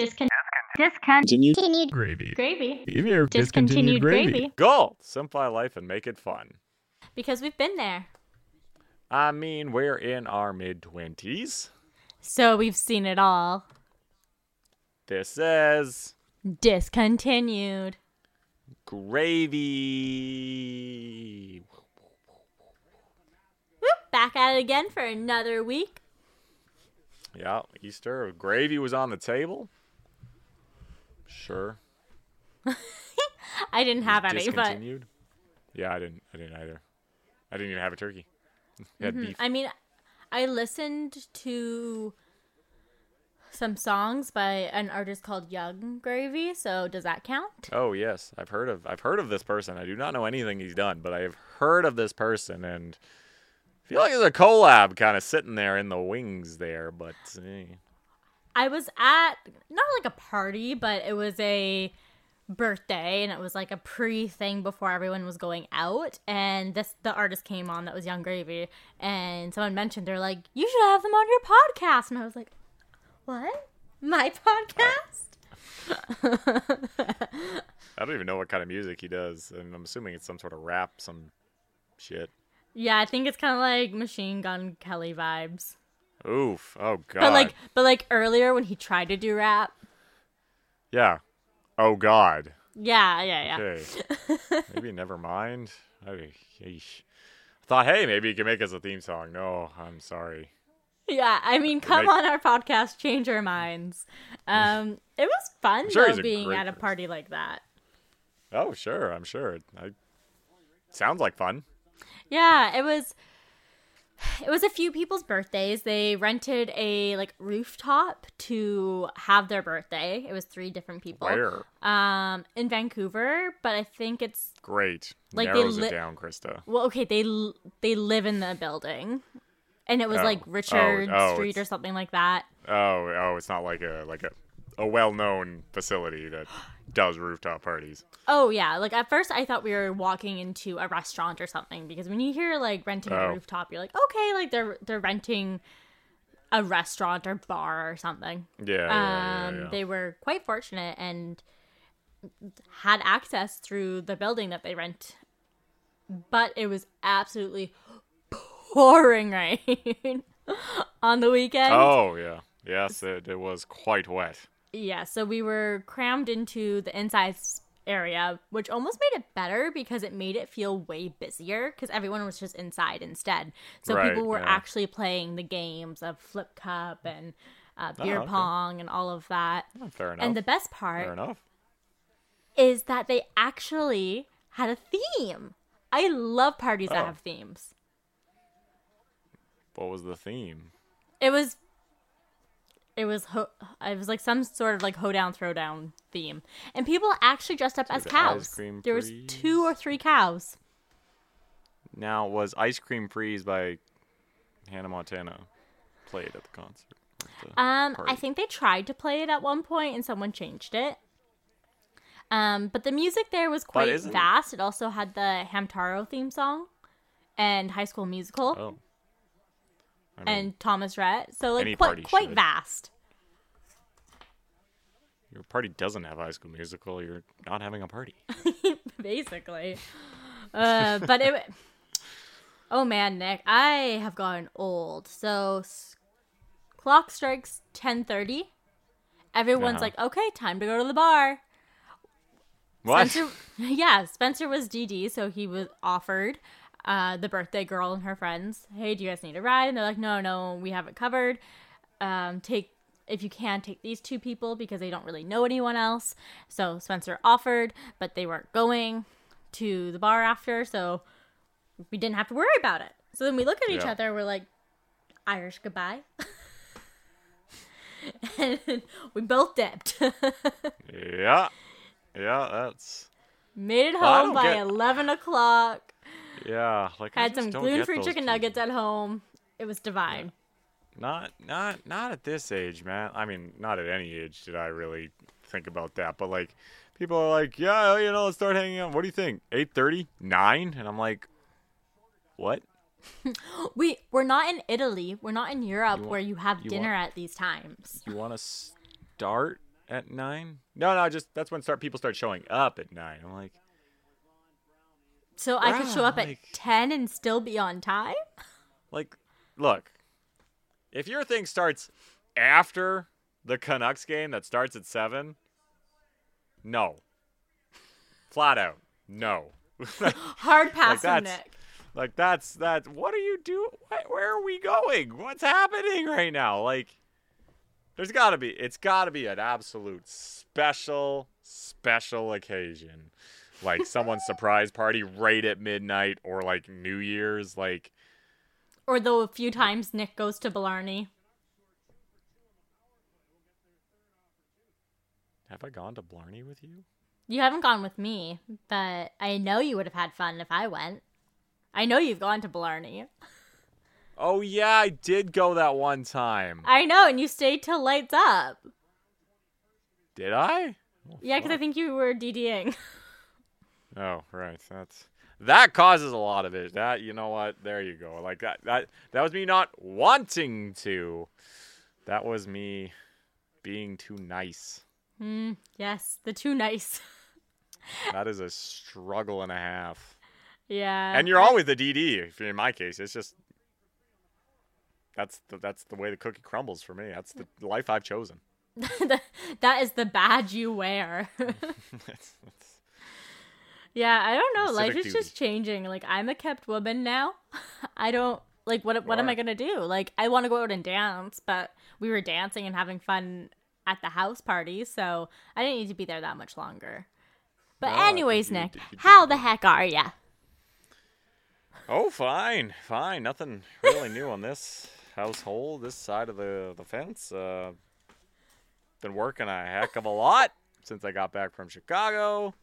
Discon- discontinued Continued Gravy. gravy. Give me your Discontinued gravy. Goal. Simplify life and make it fun. Because we've been there. I mean, we're in our mid 20s. So we've seen it all. This is Discontinued. gravy. Whoop, back at it again for another week. Yeah, Easter. Gravy was on the table. Sure. I didn't have any, but. Yeah, I didn't. I didn't either. I didn't even have a turkey. Had beef. I mean, I listened to some songs by an artist called Yung Gravy. So does that count? Oh yes, I've heard of. I've heard of this person. I do not know anything he's done, but I have heard of this person, and I feel like there's a collab kind of sitting there in the wings there. But eh. I was at not like a party, but it was a birthday and it was like a pre thing before everyone was going out. And this the artist came on that was Yung Gravy and someone mentioned they're like you should have them on your podcast. And I was like what? My podcast? I don't even know what kind of music he does, and I'm assuming it's some sort of rap, some shit. yeah I think it's kind of like Machine Gun Kelly vibes Oof! Oh god. but like but like earlier when he tried to do rap yeah. Oh god. yeah yeah yeah Okay. maybe never mind. I. I thought, hey, maybe you can make us a theme song. No, I'm sorry. Yeah, I mean, come make- on our podcast, change our minds. Um, it was fun sure though being at a person. party like that. Oh sure, I'm sure. I, sounds like fun. Yeah, it was. It was a few people's birthdays. They rented a like rooftop to have their birthday. It was three different people. Where? Um, in Vancouver, but I think it's Great. Like, they Narrows li- it down, Krysta. well, okay. They l- they live in the building, and it was Oh. like Oh, Richard oh, Street or something like that. Oh, oh, it's not like a like a, a well-known facility that does rooftop parties. Oh yeah, like at first I thought we were walking into a restaurant or something because when you hear like renting Oh. a rooftop, you're like, okay, like they're they're renting a restaurant or bar or something. Yeah, yeah, yeah, Um, yeah, yeah. they were quite fortunate and had access through the building that they rent, but it was absolutely pouring rain on the weekend. Oh yeah, yes, it, it was quite wet. Yeah, so we were crammed into the inside area, which almost made it better because it made it feel way busier because everyone was just inside instead. So Right, people were yeah. actually playing the games of flip cup and uh, beer Oh, okay. pong and all of that. Oh, fair enough. And the best fair part enough. is that they actually had a theme. I love parties that Oh. have themes. What was the theme? It was it was ho- it was like some sort of like hoedown throwdown theme. And people actually dressed up as the ice cows. There was freeze. two or three cows. Now, was Ice Cream Freeze by Hannah Montana played at the concert? At the Um, I think they tried to play it at one point and someone changed it. Um, but the music there was quite vast. It also had the Hamtaro theme song and High School Musical Oh. I mean, and Thomas Rhett. So like quite quite should. vast. your party doesn't have High School Musical. You're not having a party. basically. Uh, but it. Oh man, Nick, I have gotten old. So, s- clock strikes ten thirty. Everyone's Uh-huh. like, "Okay, time to go to the bar." What? Spencer, yeah, Spencer was DD, so he was offered uh, the birthday girl and her friends. Hey, do you guys need a ride? And they're like, No, no, we have it covered. Um, take if you can take these two people because they don't really know anyone else. So Spencer offered, but they weren't going to the bar after, so we didn't have to worry about it. So then we look at each Yeah. other, we're like, Irish goodbye. and we both dipped. yeah. Yeah, that's. Made it home by get- 11 o'clock. Yeah, like I Had some gluten-free chicken people. nuggets at home. It was divine. Not, not, not at this age, man. I mean, not at any age did I really think about that. But like, people are like, yeah, oh, you know, let's start hanging out. What do you think? Eight thirty, nine, and I'm like, what? We we're not in Italy. We're not in Europe You want- where you have you dinner want- at these times. You want to start at nine. No, no, just that's when start people start showing up at nine. I'm like, So I could show up at like- 10 and still be on time? like, look, if your thing starts after the Canucks game that starts at seven, no, flat out, no. Hard pass that's- Nick. Like that's that. What are you doing? Where are we going? What's happening right now? Like, there's got to be. It's got to be an absolute special, special occasion, like someone's surprise party right at midnight, or like New Year's. Like, Or the few times Nick goes to Blarney. have I gone to Blarney with you? You haven't gone with me, but I know you would have had fun if I went. I know you've gone to Blarney. Oh yeah, I did go that one time. I know, and you stayed till lights up. Did I? Oh, yeah, because I think you were DDing. Oh, right. That's that causes a lot of it. That you know what? There you go. Like that that that was me not wanting to. That was me being too nice. Hmm. yes, the too nice. That is a struggle and a half. yeah. And you're always the DD. If in my case, it's just that's the, that's the way the cookie crumbles for me. That's the life I've chosen. that is the badge you wear. That's- that's- yeah, I don't know. Life is just changing. Like I'm a kept woman now. I don't like what what am. I gonna do? Like I want to go out and dance, but we were dancing and having fun at the house party, so I didn't need to be there that much longer. But think anyways, you Nick, you how the heck are ya? oh, fine, fine. Nothing really new on this household, this side of the the fence. Uh, been working a heck of a lot since I got back from Chicago.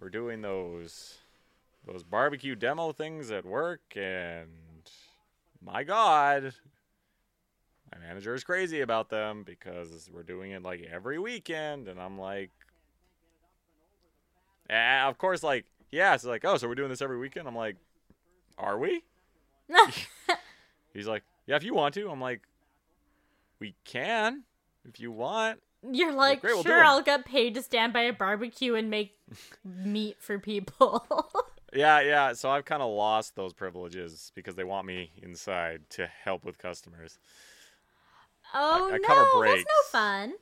We're doing those those barbecue demo things at work, and my God, my manager is crazy about them because we're doing it like every weekend, and I'm like, and of course, like, yeah, it's like, oh, so we're doing this every weekend. I'm like, are we? He's like, yeah, if you want to. I'm like, we can if you want. You're like, great, we'll do. I'll get paid to stand by a barbecue and make meat for people. Yeah, yeah. So I've kind of lost those privileges because they want me inside to help with customers. oh I no, cover that's no fun.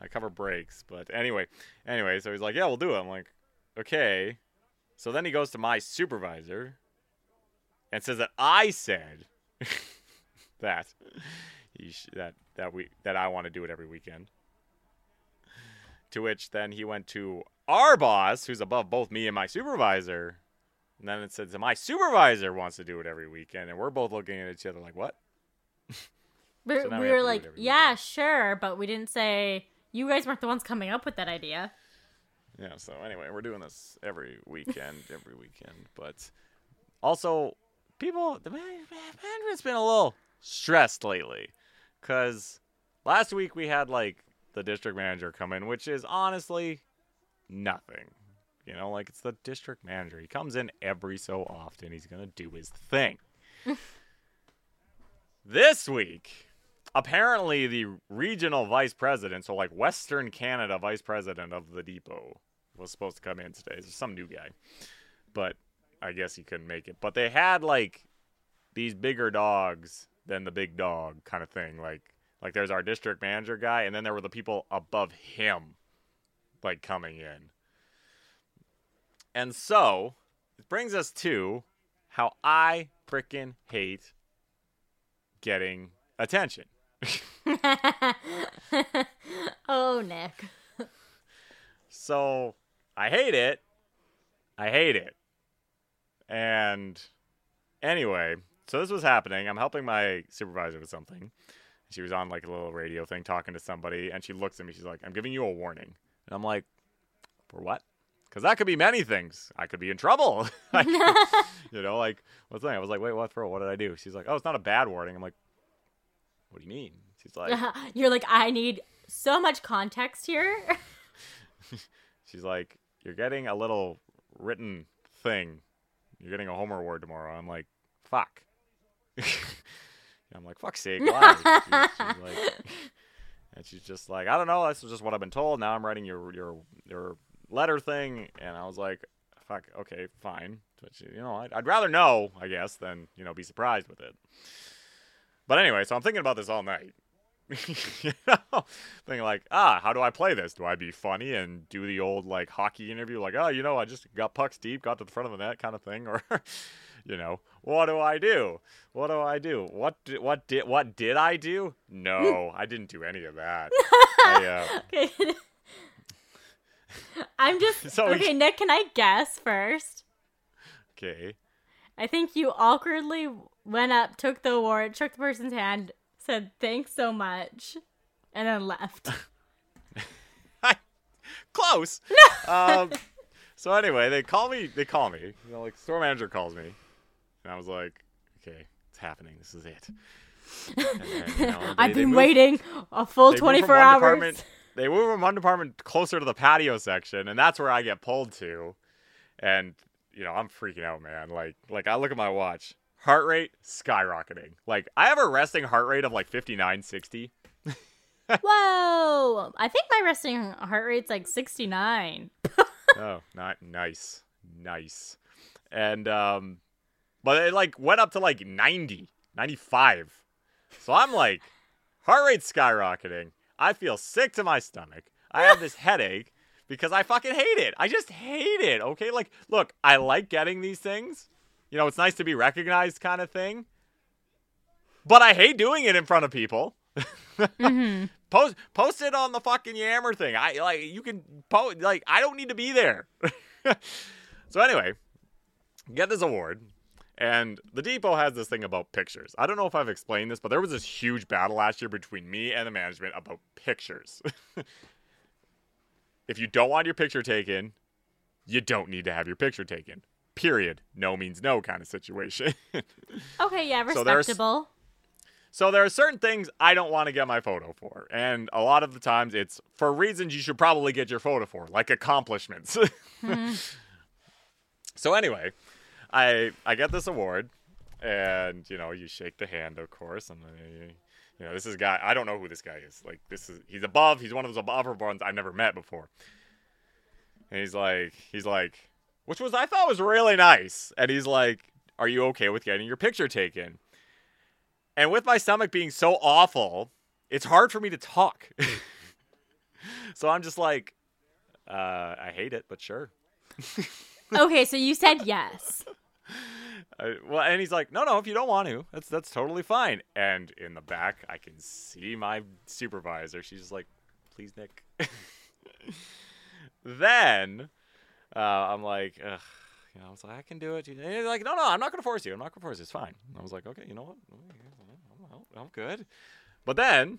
I cover breaks, but anyway, anyway. So he's like, yeah, we'll do it. I'm like, okay. So then he goes to my supervisor and says that I said that sh- that that we that I want to do it every weekend. To which then he went to our boss, who's above both me and my supervisor, and then it says my supervisor wants to do it every weekend, and we're both looking at each other like, what? We're, So we we were like, yeah, sure, but we didn't say you guys weren't the ones coming up with that idea. Yeah, so anyway, we're doing this every weekend, every weekend. But also, people, the man- management's been a little stressed lately. Because last week we had, like, the district manager come in, which is honestly nothing. You know, like, it's the district manager. He comes in every so often, he's going to do his thing. this week, apparently the regional vice president, so like Western Canada vice president of the depot, was supposed to come in today. There's some new guy, but I guess he couldn't make it. But they had like these bigger dogs than the big dog kind of thing. Like like there's our district manager guy, and then there were the people above him, like coming in. And so it brings us to how I frickin' hate getting attention. oh, Nick. So I hate it. I hate it. And anyway, so this was happening. I'm helping my supervisor with something. She was on like a little radio thing talking to somebody, and she looks at me. She's like, "I'm giving you a warning," and I'm like, "For what?" Because that could be many things. I could be in trouble. You know, like what's that? I was like, "Wait, what for? What did I do?" She's like, "Oh, it's not a bad warning." I'm like, "What do you mean?" She's like, You're like, I need so much context here. She's like, "You're getting a little written thing. You're getting a homer award tomorrow." I'm like, "Fuck." I'm like, "Fuck's sake, why?" She's, she's like, And she's just like, I don't know. This is just what I've been told. Now I'm writing your your your letter thing. And I was like, fuck, okay, fine. But you know, I'd, I'd rather know, I guess, than you know be surprised with it. But anyway, so I'm thinking about this all night. you know, thinking like, ah, how do I play this? Do I be funny and do the old like hockey interview, like, oh, you know, I just got pucks deep, got to the front of the net, kind of thing, or, you know, what do I do? What do I do? What did what did what did I do? No, I didn't do any of that. I, uh, Okay. I'm just So we- okay. Nick, can I guess first? okay. I think you awkwardly went up, took the award, shook the person's hand, said thanks so much, and then left. Close. um, so anyway, they call me. They call me. You know, like store manager calls me, and I was like, okay, it's happening. This is it. And then, you know, they- I've been moved- waiting a full they moved from 24 hours. They move from one department closer to the patio section, and that's where I get pulled to. And you know, I'm freaking out, man. Like, like I look at my watch, heart rate skyrocketing. Like, I have a resting heart rate of like 59, 60. Whoa! I think my resting heart rate's like 69. oh, not nice, nice. And um, but it like went up to like 90, 95. So I'm like, heart rate skyrocketing. I feel sick to my stomach. I have this headache because I fucking hate it. I just hate it. Okay, like, look, I like getting these things. You know, it's nice to be recognized, kind of thing. But I hate doing it in front of people. hmm Post post it on the fucking Yammer thing. I like you can post like I don't need to be there. so anyway, get this award. And the depot has this thing about pictures. I don't know if I've explained this, but there was this huge battle last year between me and the management about pictures. if you don't want your picture taken, you don't need to have your picture taken. Period. No means no kind of situation. Okay, yeah, So respectable. So there are certain things I don't want to get my photo for, and a lot of the times it's for reasons you should probably get your photo for, like accomplishments. Hmm. So anyway, I I get this award, and you know you shake the hand, of course, and you know this is guy I don't know who this guy is. Like this is he's above, he's one of those above ones I've never met before, and he's like he's like, which was I thought was really nice, and he's like, "Are you okay with getting your picture taken?" And with my stomach being so awful, it's hard for me to talk. so I'm just like, uh, I hate it, but sure. Okay, so you said yes. Well, and he's like, no, no, if you don't want to, that's that's totally fine. And in the back, I can see my supervisor. She's just like, please, Nick. then uh, I'm like, Ugh. you know, I was like, I can do it. And he's like, no, no, I'm not gonna force you. I'm not gonna force you. It's fine. And I was like, okay, you know what? I'm good. But then,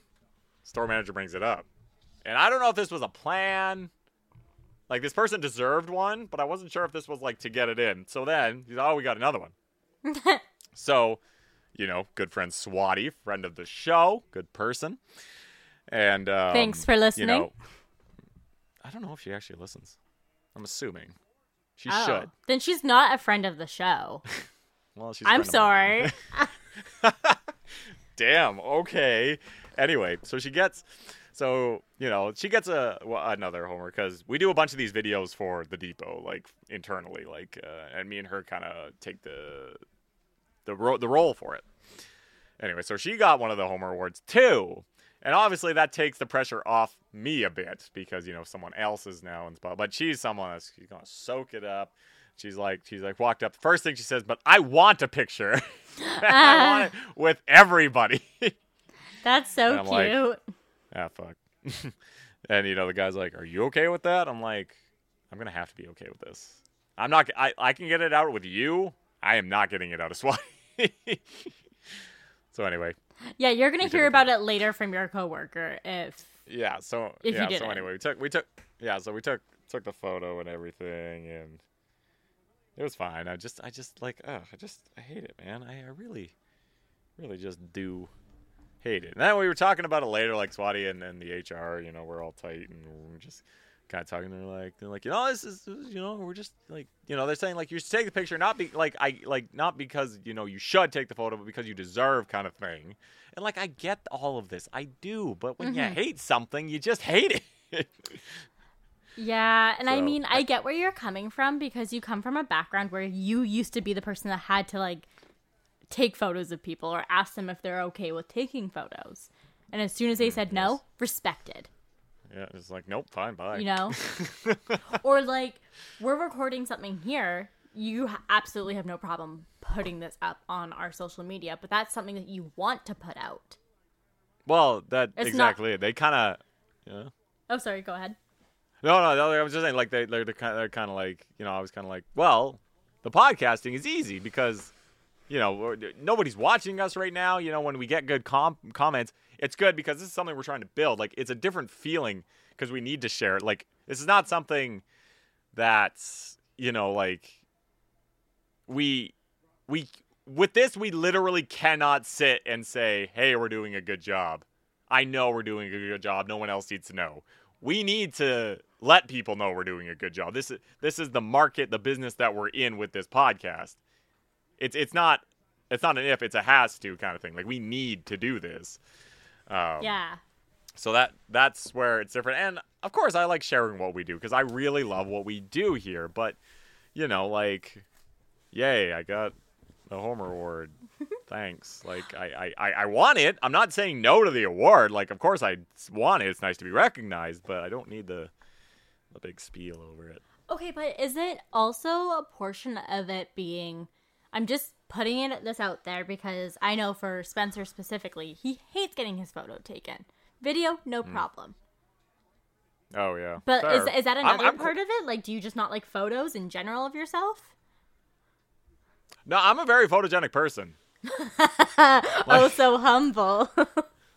store manager brings it up, and I don't know if this was a plan. Like this person deserved one, but I wasn't sure if this was like to get it in. So then he's oh, we got another one. so, you know, good friend Swati, friend of the show, good person. And um, Thanks for listening. You know, I don't know if she actually listens. I'm assuming she Oh, should. Then she's not a friend of the show. Well, she's. I'm friend of mine. sorry. Damn. Okay. Anyway, so she gets, so you know, she gets a well, another homer because we do a bunch of these videos for the depot, like internally, like, uh, and me and her kind of take the the ro- the role for it. Anyway, so she got one of the homer awards too, and obviously that takes the pressure off me a bit because you know someone else is now in spot, but she's someone that's she's gonna soak it up. She's like, she's like walked up. First thing she says, but I want a picture. I want it with everybody. That's so I'm like- cute. Ah, fuck. and you know, the guy's like, "Are you okay with that?" I'm like, "I'm gonna have to be okay with this. I'm not. I I can get it out with you. I am not getting it out of SWAT." so anyway, yeah, you're gonna hear about it later from your coworker if yeah. So If yeah. So anyway, we took we took yeah. So we took took the photo and everything, and it was fine. I just I just like ugh, I just I hate it, man. I, I really really just do hate it. And then we were talking about it later, like Swati and, and the HR, you know, we're all tight and we're just kind of talking. They're like, they're like, you know, this is, you know, we're just like, you know, they're saying like you should take the picture, not be like I like not because you know you should take the photo, but because you deserve, kind of thing. And like I get all of this, I do, but when you Mhm. hate something, you just hate it. Yeah, and I So- mean, I get where you're coming from because you come from a background where you used to be the person that had to like take photos of people or ask them if they're okay with taking photos. And as soon as they said no, Mm, respected. yeah, it's like, nope, fine, bye. You know? or like we're recording something here, you absolutely have no problem putting this up on our social media, but that's something that you want to put out. Well, that It's exactly it. They kind of, yeah. Oh, sorry, go ahead. No, no, no. I was just saying, like they, they're, they're kind, they're kind of like, you know, I was kind of like, well, the podcasting is easy because, you know, nobody's watching us right now. You know, when we get good com- comments, it's good because this is something we're trying to build. Like, it's a different feeling because we need to share it. Like, this is not something that's, you know, like we, we, with this, we literally cannot sit and say, hey, we're doing a good job. I know we're doing a good job. No one else needs to know we need to let people know we're doing a good job. This is this is the market, the business that we're in with this podcast. It's it's not it's not an if, it's a has to kind of thing. Like we need to do this. Um, Yeah. So that that's where it's different. And of course, I like sharing what we do because I really love what we do here. But you know, like, yay, I got the Homer Award. Thanks. Like, I, I, I, I want it. I'm not saying no to the award. Like, of course, I want it. It's nice to be recognized, but I don't need the the big spiel over it. Okay, but is it also a portion of it being? I'm just putting it this out there because I know for Spencer specifically, he hates getting his photo taken. Video, no hmm. problem. Oh yeah. But is, Fair. is that I'm- another I'm- part of it? Like, do you just not like photos in general of yourself? No, I'm a very photogenic person. oh, so humble.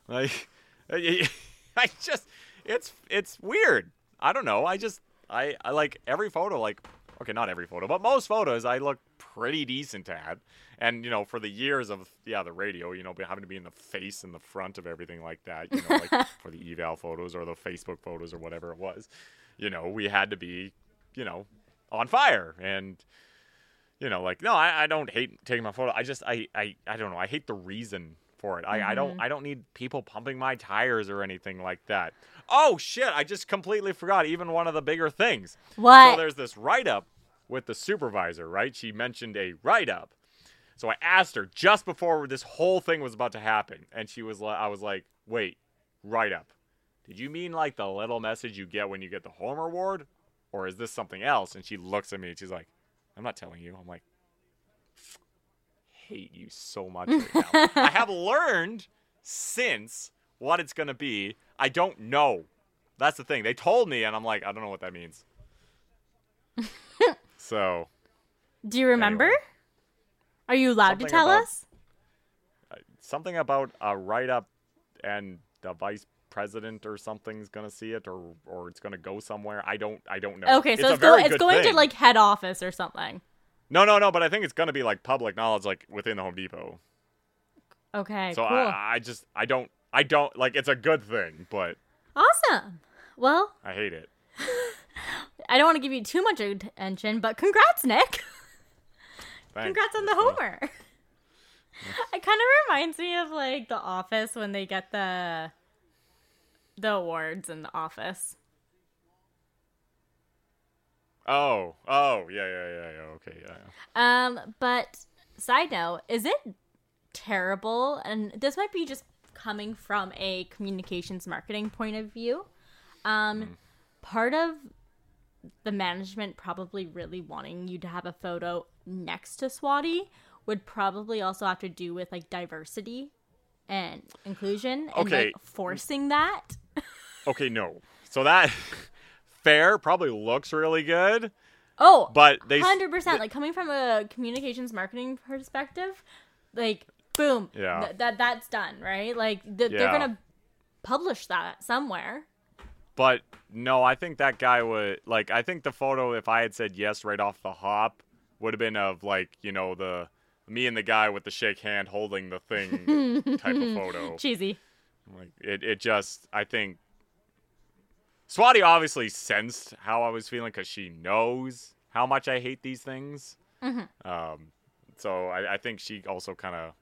Like, I I just, it's it's weird. I don't know. I just, I, I like every photo. Like, okay, not every photo, but most photos, I look pretty decent at. And you know, for the years of yeah, the radio, you know, having to be in the face and the front of everything like that, you know, like for the eval photos or the Facebook photos or whatever it was, you know, we had to be, you know, on fire and. You know, like no, I, I don't hate taking my photo. I just I, I I don't know. I hate the reason for it. I, I don't mm-hmm. I don't need people pumping my tires or anything like that. Oh shit! I just completely forgot even one of the bigger things. What? So there's this write up with the supervisor, right? She mentioned a write up. So I asked her just before this whole thing was about to happen, and she was like, I was like, wait, write up. Did you mean like the little message you get when you get the Homer Award, or is this something else? And she looks at me and she's like, I'm not telling you. I'm like, hate you so much right now. I have learned since what it's gonna be. I don't know. That's the thing. They told me, and I'm like, I don't know what that means. so do you remember? anyway. Are you allowed to tell about- us? uh, something about a write up and the vice president or something's gonna see it or or it's gonna go somewhere. I don't I don't know. Okay, so a it's, go- it's going to like head office or something. No no no, but I think it's gonna be like public knowledge like within the Home Depot. Okay, So cool. I I just I don't I don't like it's a good thing, but awesome. Well, I hate it. I don't want to give you too much attention, but congrats, Nick. Congrats on the Homer. it kind of reminds me of like The Office when they get the the awards in The Office. Oh oh yeah yeah yeah yeah okay yeah. yeah. Um, but side note, is it terrible? And this might be just coming from a communications marketing point of view. Um, part of the management probably really wanting you to have a photo next to Swati would probably also have to do with like diversity and inclusion and Okay. like forcing that. Okay, no. So that fair probably looks really good, Oh, but they hundred percent. Like coming from a communications marketing perspective, like boom, Yeah. th- that that's done, right? Like th- they're gonna publish that somewhere. But no, I think that guy would like. I think the photo, if I had said yes right off the hop, would have been of like you know the me and the guy with the shake hand holding the thing type of photo. Cheesy. Like it, it just. I think Swati obviously sensed how I was feeling because she knows how much I hate these things. Mm-hmm. Um, so I, I think she also kind of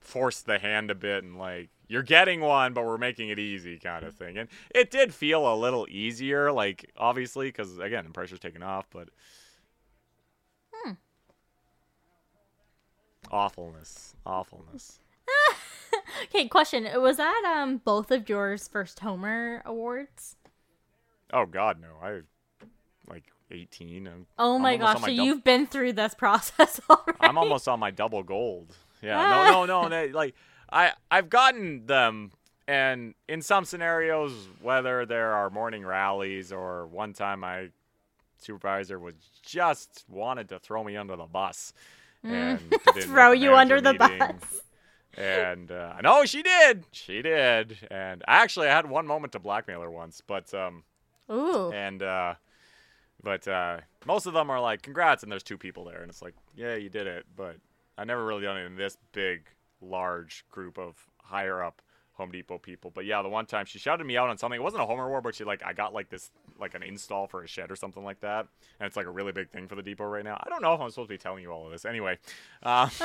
forced the hand a bit and like you're getting one but we're making it easy kind of thing and it did feel a little easier like obviously because again the pressure's taken off but Hmm. awfulness awfulness Okay, question. Was that um both of yours first Homer awards? Oh god no. I like 18 I'm, Oh I'm my gosh, so dou- you've been through this process already. i'm almost on my double gold. Yeah no no no they, like i i've gotten them and in some scenarios whether there are morning rallies or one time my supervisor was just wanted to throw me under the bus and didn't Throw you under the manager bus. and uh, no she did. She did. And actually i had one moment to blackmail her once but um Ooh. and uh but uh most of them are like congrats and there's two people there and it's like yeah you did it but i never really done it in this big large group of higher up home depot people but yeah the one time she shouted me out on something it wasn't a homer award but she like i got like this like an install for a shed or something like that and it's like a really big thing for the depot right now i don't know if i'm supposed to be telling you all of this anyway uh,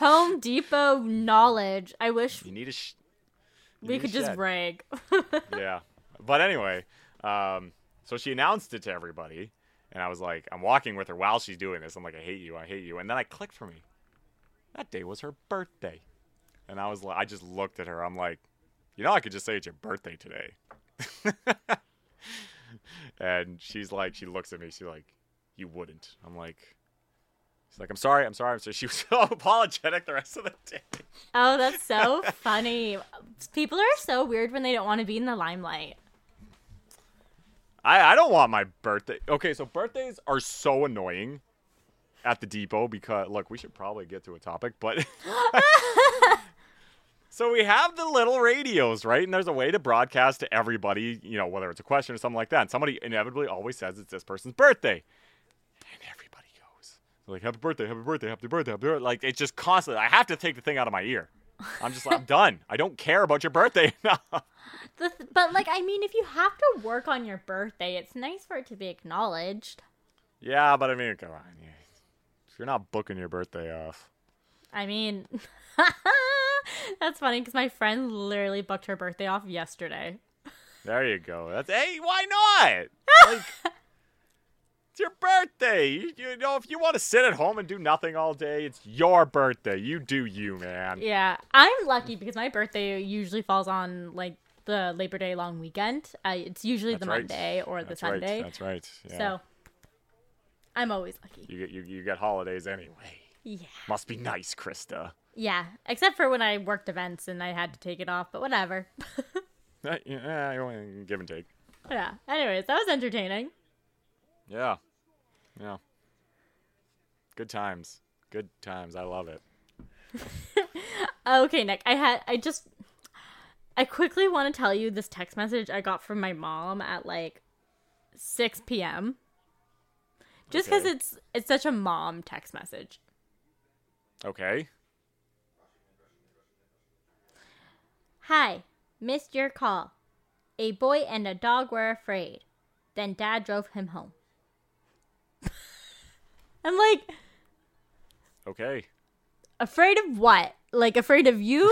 Home Depot knowledge. I wish you need a sh- you we need a could just shed. brag. yeah. But anyway, um, so she announced it to everybody, and I was like, I'm walking with her while she's doing this. I'm like, I hate you, I hate you. And then I clicked for me. That day was her birthday, and I was like, I just looked at her. I'm like, you know, I could just say it's your birthday today. and she's like, she looks at me. She's like, you wouldn't. I'm like. She's like, I'm sorry, I'm sorry. I'm sorry. She was so apologetic the rest of the day. oh, that's so funny. People are so weird when they don't want to be in the limelight. I, I don't want my birthday. Okay, so birthdays are so annoying at the depot because look, we should probably get to a topic, but so we have the little radios, right? And there's a way to broadcast to everybody, you know, whether it's a question or something like that. And somebody inevitably always says it's this person's birthday, and everybody goes like, "Happy birthday, happy birthday, happy birthday, happy birthday!" Like it's just constantly. I have to take the thing out of my ear. I'm just like, I'm done. I don't care about your birthday. The th- but like, I mean, if you have to work on your birthday, it's nice for it to be acknowledged. yeah, but I mean, come on. If you're not booking your birthday off. I mean, that's funny because my friend literally booked her birthday off yesterday. There you go. That's hey, why not? Like, it's your birthday. You, you know, if you want to sit at home and do nothing all day, it's your birthday. You do you, man. Yeah, I'm lucky because my birthday usually falls on like the Labor Day long weekend. Uh, it's usually That's the right. Monday or the That's Sunday. Right. That's right. Yeah. So I'm always lucky. you get you, you get holidays anyway. Yeah. Must be nice, Krysta. Yeah, except for when I worked events and I had to take it off, but whatever. Eh, Yeah, you know, give and take. yeah. Anyways, that was entertaining. Yeah. Yeah. Good times. Good times. I love it. Okay, Nick. I had I just I quickly want to tell you this text message I got from my mom at like 6 p.m. Just because Okay. it's it's such a mom text message. Okay. Hi, missed your call. A boy and a dog were afraid. Then dad drove him home. I'm like, Okay. afraid of what? Like, afraid of you?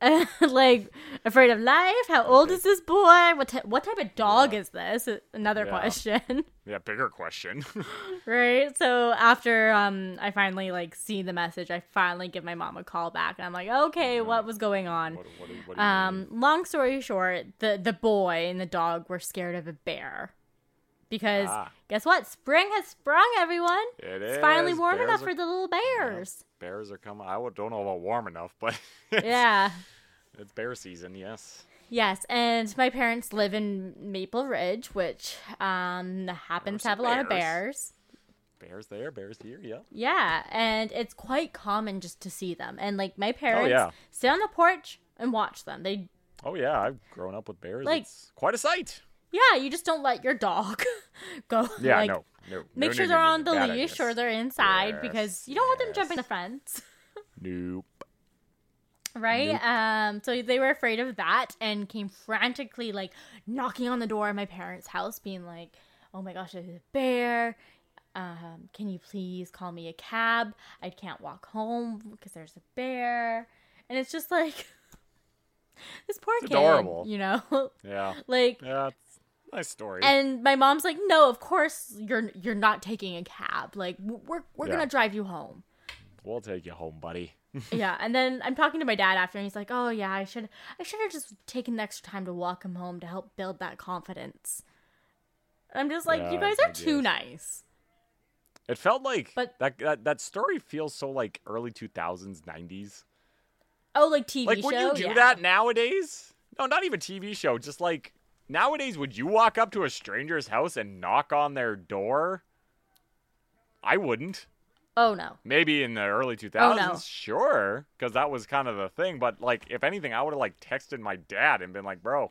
like, afraid of life? How old is this boy? What, ty- what type of dog is this? Another Yeah. question. Yeah, bigger question. right? So after um I finally like see the message, I finally give my mom a call back and I'm like, okay, what was going on? what, what, what Um, long story short, the the boy and the dog were scared of a bear. Because Ah. guess what? Spring has sprung, everyone. It It's finally warm Bears enough are- for the little bears. Bears are coming. I don't know about warm enough, but Yeah. it's bear season. Yes. Yes, and my parents live in Maple Ridge, which um happens to have a lot of bears. bears. Bears there, bears here. Yeah. Yeah, and it's quite common just to see them. And like my parents Oh, yeah. sit on the porch and watch them. They Oh yeah, I've grown up with bears. Like- it's quite a sight. Yeah, you just don't let your dog go. Yeah. like, no. No. Make no, sure no, they're on the leash or they're inside Yes, because you don't want them jumping the fence. Nope. right? Nope. Um, so they were afraid of that and came frantically like knocking on the door of my parents' house, being like, "Oh my gosh, there's a bear! Um, can you please call me a cab? I can't walk home because there's a bear." And it's just like this poor It's kid, adorable. you know, Yeah. like. Yeah. Nice story. And my mom's like, "No, of course you're you're not taking a cab. Like we're we're Yeah. gonna drive you home." we'll take you home, buddy. yeah, and then I'm talking to my dad after, and he's like, "Oh yeah, I should I should have just taken the extra time to walk him home to help build that confidence." And I'm just like, Yeah, "You guys are too guess. nice." It felt like But- that, that that story feels so like early 2000s, 90s. Oh, like TV Like, show. would you do Yeah. that nowadays? No, not even TV show. Just like nowadays, would you walk up to a stranger's house and knock on their door? I wouldn't. Oh no. Maybe in the early 2000s, Oh, no. sure, because that was kind of the thing. But like, if anything, I would have like texted my dad and been like, "Bro,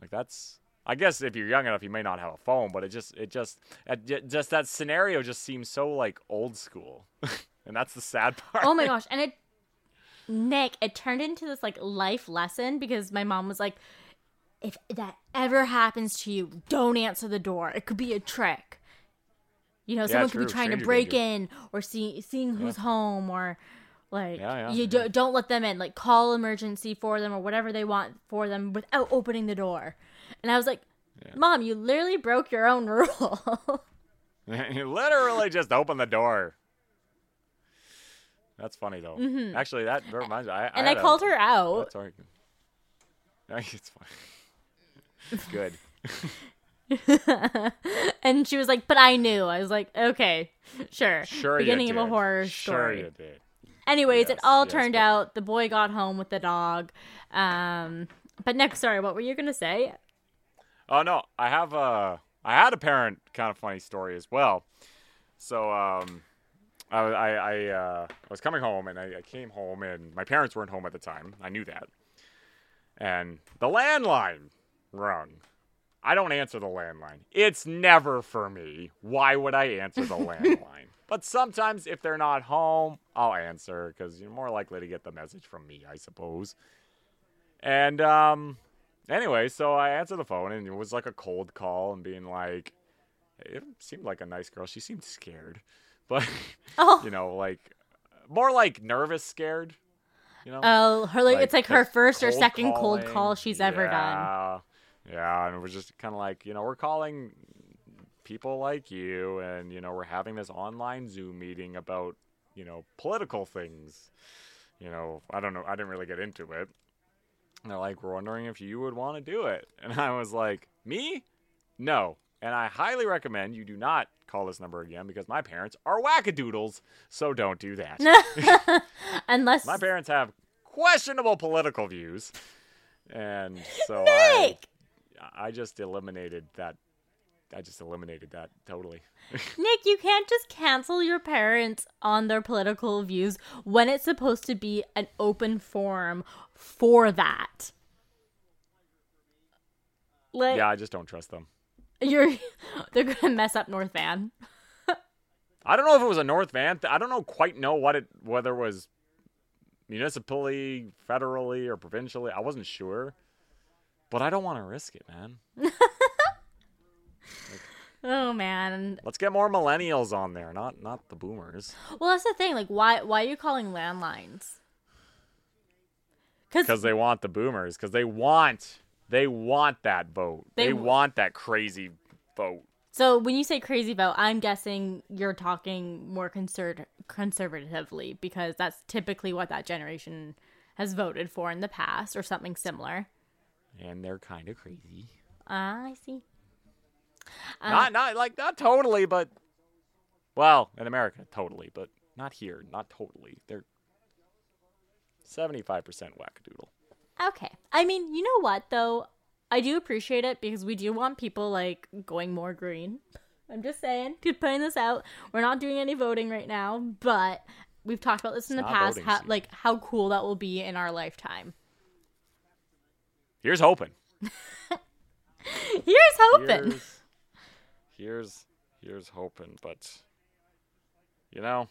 like that's." I guess if you're young enough, you may not have a phone, but it just, it just, it ju- just that scenario just seems so like old school, and that's the sad part. Oh my gosh, and it Nick, it turned into this like life lesson because my mom was like, "If that ever happens to you, don't answer the door. It could be a trick." You know, someone could be true. trying to break danger. in or see seeing who's home or like Yeah, yeah, you yeah. do, don't let them in. Like call emergency for them or whatever they want for them without opening the door. And I was like, "Mom, you literally broke your own rule." you literally just open the door. That's funny though. Actually, that reminds me. I, Mm-hmm. and I, a- called her out. Right. It's fine. It's good. and she was like, "But I knew." I was like, "Okay, sure." Sure, Beginning of a horror Sure story. you did. Anyways, it all yes, turned but- out the boy got home with the dog. Um, but next, sorry, what were you gonna say? Oh no, I have a. I had a parent kind of funny story as well. So um, I I I, uh, I was coming home and I, I came home and my parents weren't home at the time. I knew that. And the landline rung. I don't answer the landline. It's never for me. Why would I answer the landline? But sometimes if they're not home, I'll answer because you're more likely to get the message from me, I suppose. And um, anyway, so I answered the phone and it was like a cold call and being like, it seemed like a nice girl. She seemed scared, but Oh, you know, like more like nervous scared. You know, oh, her like, it's like her first or second cold call she's ever done. Yeah. Yeah, and we're just kind of like, you know, we're calling people like you, and, you know, we're having this online Zoom meeting about, you know, political things. You know, I don't know, I didn't really get into it. And they're like, we're wondering if you would want to do it. And I was like, me? No. And I highly recommend you do not call this number again because my parents are wackadoodles, so don't do that. Unless My parents have questionable political views, and so I, I just eliminated that. I just eliminated that totally. Nick, you can't just cancel your parents on their political views when it's supposed to be an open forum for that. Like yeah, I just don't trust them. You're, they're gonna mess up North Van. I don't know if it was a North Van. I don't know quite know what it whether it was municipally, federally, or provincially. I wasn't sure, but I don't want to risk it, man. Oh man. Let's get more millennials on there, not not the boomers, Well, that's the thing. Like, why why are you calling landlines? because they want the boomers, because they want they want that vote. They They, want that crazy vote. So when you say crazy vote, I'm guessing you're talking more conser- conservatively because that's typically what that generation has voted for in the past or something similar. and they're kind of crazy. Ah, I see. Uh, not not like not totally, but well, in America, totally, but not here, not totally. They're seventy-five percent wackadoodle. Okay. I mean, you know what though? I do appreciate it because we do want people like going more green. I'm just saying, just putting this out. We're not doing any voting right now, but we've talked about this in the past. How, like how cool that will be in our lifetime. Here's hoping. Here's hoping. Here's here's here's hoping, but you know,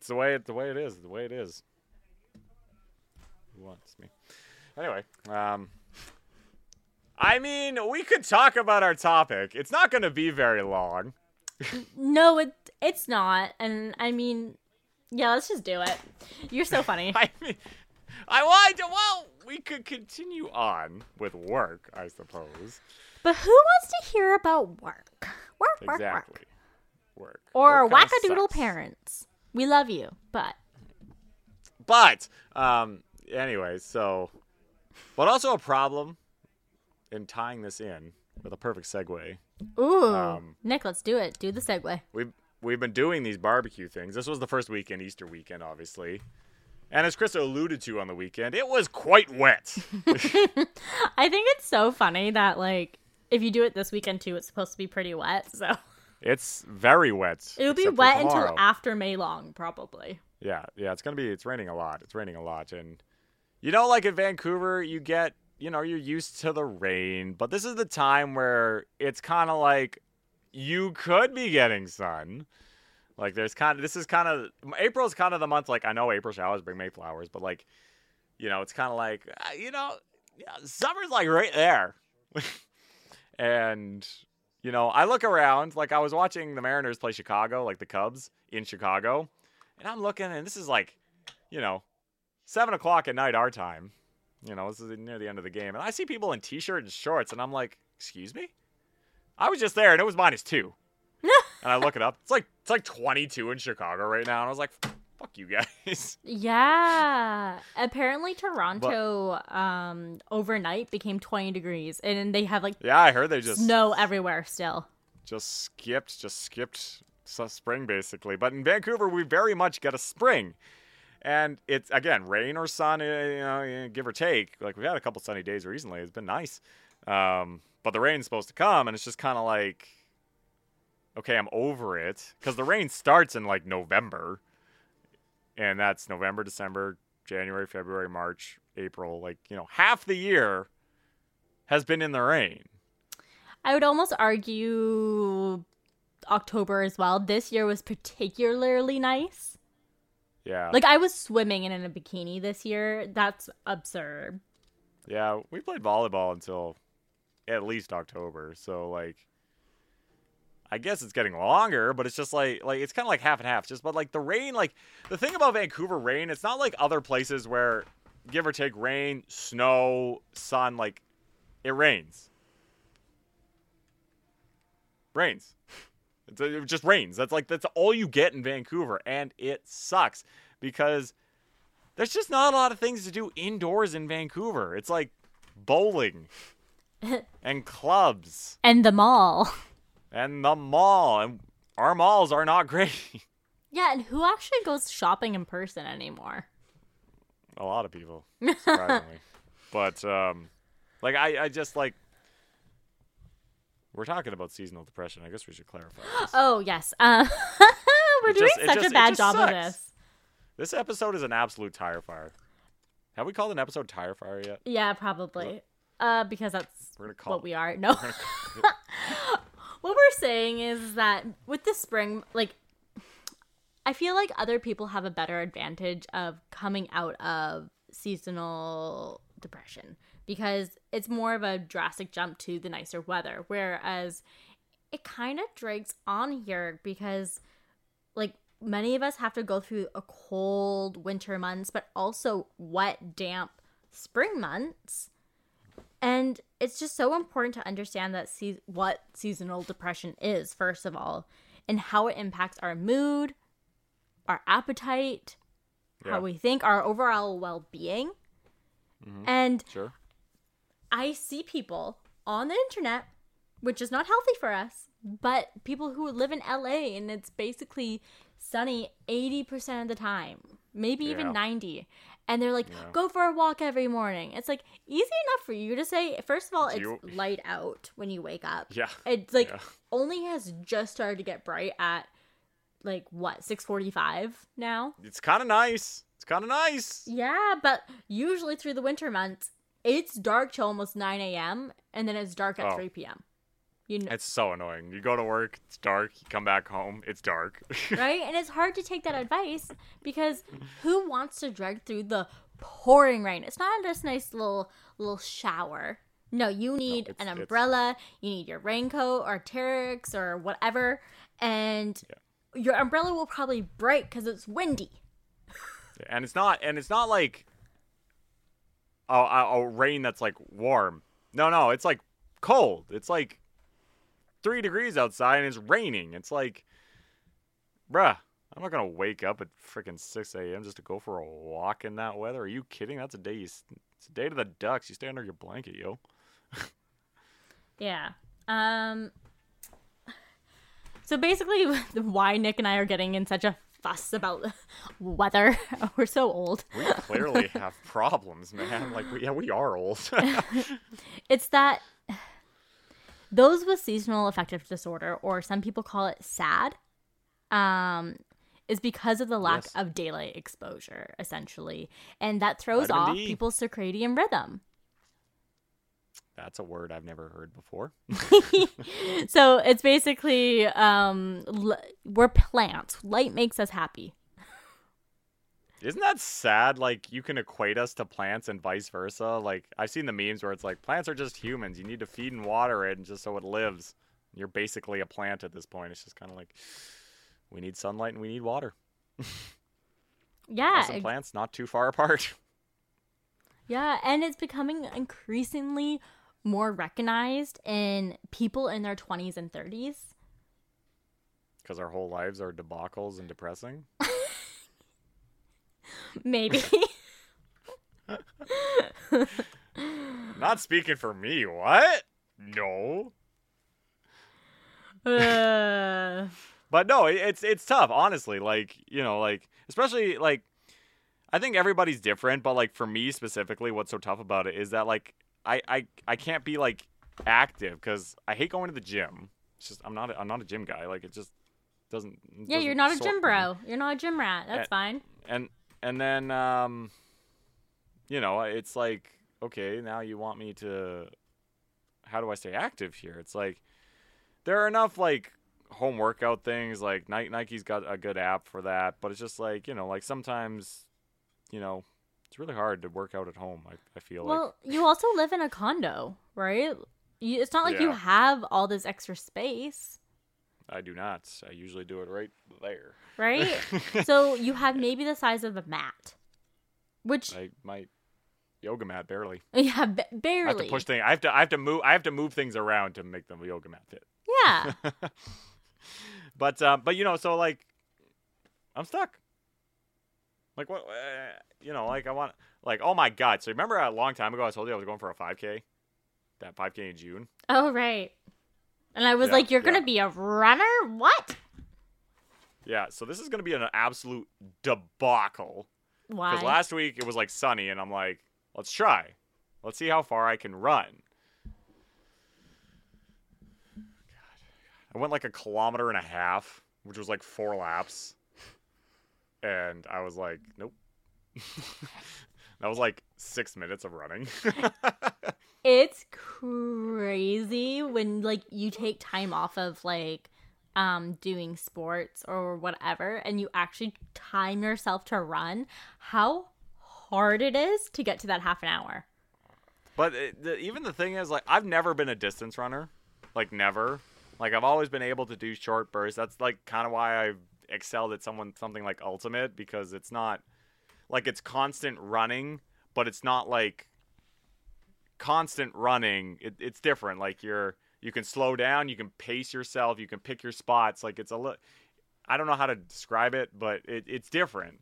It's the way it the way it is. The way it is. Wants me? Anyway, um, I mean, we could talk about our topic. It's not going to be very long. No, it it's not. And I mean, yeah, let's just do it. You're so funny. I mean, I want to. Well, we could continue on with work, I suppose. but who wants to hear about work? Work, work, Exactly. work. Work. Or wackadoodle parents. We love you, but But um, anyway, so, but also a problem in tying this in with a perfect segue. ooh, Um, Nick, let's do it. Do the segue. We've we've been doing these barbecue things. This was the first weekend, Easter weekend, obviously. And as Chris alluded to on the weekend, it was quite wet. I think it's so funny that like if you do it this weekend too, it's supposed to be pretty wet. So it's very wet. it'll be wet until after May long, probably. Yeah, yeah, it's gonna be. It's raining a lot. It's raining a lot, and you know, like in Vancouver, you get, you know, you're used to the rain, but this is the time where it's kind of like you could be getting sun. Like there's kind of this is kind of April's kind of the month. Like I know April showers bring May flowers, but like, you know, it's kind of like uh, you know, yeah, summer's like right there, and you know, I look around. Like I was watching the Mariners play Chicago, like the Cubs in Chicago. And I'm looking, and this is like, you know, seven o'clock at night our time. You know, this is near the end of the game, and I see people in t-shirt and shorts, and I'm like, "Excuse me." I was just there, and it was minus two. and I look it up. It's like it's like 22 in Chicago right now, and I was like, "Fuck you guys." Yeah. Apparently Toronto um overnight became 20 degrees and they have like yeah, I heard they just snow everywhere still. just skipped, just skipped spring basically. But in Vancouver, we very much get a spring. And it's again rain or sun, eh, you know, eh, give or take. Like we've had a couple sunny days recently. It's been nice, um, but the rain's supposed to come, and it's just kind of like, okay, I'm over it because the rain starts in like November, and that's November, December, January, February, March, April. Like you know, half the year has been in the rain. I would almost argue October as well. This year was particularly nice. Yeah, Like I was swimming in a bikini this year. That's absurd. Yeah, we played volleyball until at least October. So like I guess it's getting longer, but it's just like like it's kind of like half and half. Just but like the rain, like the thing about Vancouver rain, it's not like other places where give or take rain, snow, sun, like it rains. Rains. It's, it just rains. That's like that's all you get in Vancouver, and it sucks because there's just not a lot of things to do indoors in Vancouver. It's like bowling and clubs And the mall. and the mall, and our malls are not great. Yeah, and who actually goes shopping in person anymore? a lot of people, surprisingly, but um, like I, I just like we're talking about seasonal depression. I guess we should clarify. This. Oh, yes. Uh, we're It doing just- such just- a bad job of this. This episode is an absolute tire fire. Have we called an episode tire fire yet? Yeah, probably. Uh, because that's We're gonna call what we are. No. what we're saying is that with the spring, like, I feel like other people have a better advantage of coming out of seasonal depression because it's more of a drastic jump to the nicer weather. Whereas it kind of drags on here because, like, many of us have to go through a cold winter months, but also wet, damp spring months. And it's just so important to understand that se- what seasonal depression is, first of all, and how it impacts our mood, our appetite, Yeah. how we think, our overall well being. Mhm. And Sure. I see people on the internet, which is not healthy for us, but people who live in LA and it's basically sunny 80% of the time, maybe even 90. And they're like, Yeah. go for a walk every morning. It's like easy enough for you to say, first of all, it's You- light out when you wake up. Yeah. It's like Yeah. only has just started to get bright at like what, 645 now? It's kind of nice. It's kind of nice. Yeah, but usually through the winter months, it's dark till almost 9 a.m. and then it's dark at Oh. 3 p.m. You know, It's so annoying. You go to work, it's dark. You come back home, it's dark. right? And it's hard to take that advice because who wants to drag through the pouring rain? It's not just a nice little little shower. No, you need it's- an it's- umbrella. You need your raincoat or Terex or whatever, and your umbrella will probably break because it's windy. and it's not and it's not like a, a, rain that's like warm. No, no, it's like cold. It's like three degrees outside and it's raining. It's like, bruh, I'm not gonna wake up at freaking six a.m. just to go for a walk in that weather. Are you kidding? That's a day. You, it's a day to the ducks. You stay under your blanket, yo. Yeah. Um. So basically, why Nick and I are getting in such a fuss about weather? We're so old. We clearly have problems, man. Like, we, yeah, we are old. It's that those with seasonal affective disorder, or some people call it SAD, um, is because of the lack Yes. of daylight exposure, essentially, and that throws Vitamin off D. people's circadian rhythm. That's a word I've never heard before. So it's basically um, l- we're plants. Light makes us happy. Isn't that sad? Like you can equate us to plants and vice versa. Like I've seen the memes where it's like plants are just humans. You need to feed and water it, and just so it lives. You're basically a plant at this point. It's just kind of like we need sunlight and we need water. Yeah, ex- plants not too far apart. Yeah, and it's becoming increasingly more recognized in people in their 20s and 30s. Because our whole lives are debacles and depressing. Maybe. Not speaking for me. What? No. uh, But no, it- it's it's tough, honestly. Like you know, like especially like I think everybody's different, but like for me specifically, what's so tough about it is that like I I I can't be like active because I hate going to the gym. It's just I'm not a, I'm not a gym guy. Like it just doesn't. it yeah, you're doesn't a gym me. bro. You're not a gym rat. That's Uh, fine. And and then um, you know, it's like okay, now you want me to. How do I stay active here? It's like there are enough like home workout things like Nike's got a good app for that, but it's just like you know, like sometimes, you know, it's really hard to work out at home. I, I feel like Well, you also live in a condo, right? You, it's not like you have all this extra space, I do not. I usually do it right there. right? so you have maybe the size of a mat, which I my yoga mat barely. yeah, b- I have to push things. I have to. I have to move. I have to move things around to make the yoga mat fit. yeah, but uh, but you know, so like, I'm stuck. Like what? Uh, you know, like I want, like oh my god. So remember a long time ago, I told you I was going for a 5K, that 5K in June. oh right. And I was Yeah, like, "You're yeah. gonna be a runner? What? Yeah. So this is gonna be an absolute debacle. Why? Because last week it was like sunny, and I'm like, let's try, let's see how far I can run. God. I went like a kilometer and a half, which was like four laps. And I was like, nope. that was like six minutes of running. it's crazy when like you take time off of like um doing sports or whatever and you actually time yourself to run how hard it is to get to that half an hour but it, the, even the thing is, like, I've never been a distance runner. Like, never. Like, I've always been able to do short bursts. That's like kind of why I've excelled at someone something like ultimate because it's not like it's constant running, but it's not like constant running. It, it's different. Like you're you can slow down, you can pace yourself, you can pick your spots. Like it's a li- I don't know how to describe it, but it, it's different.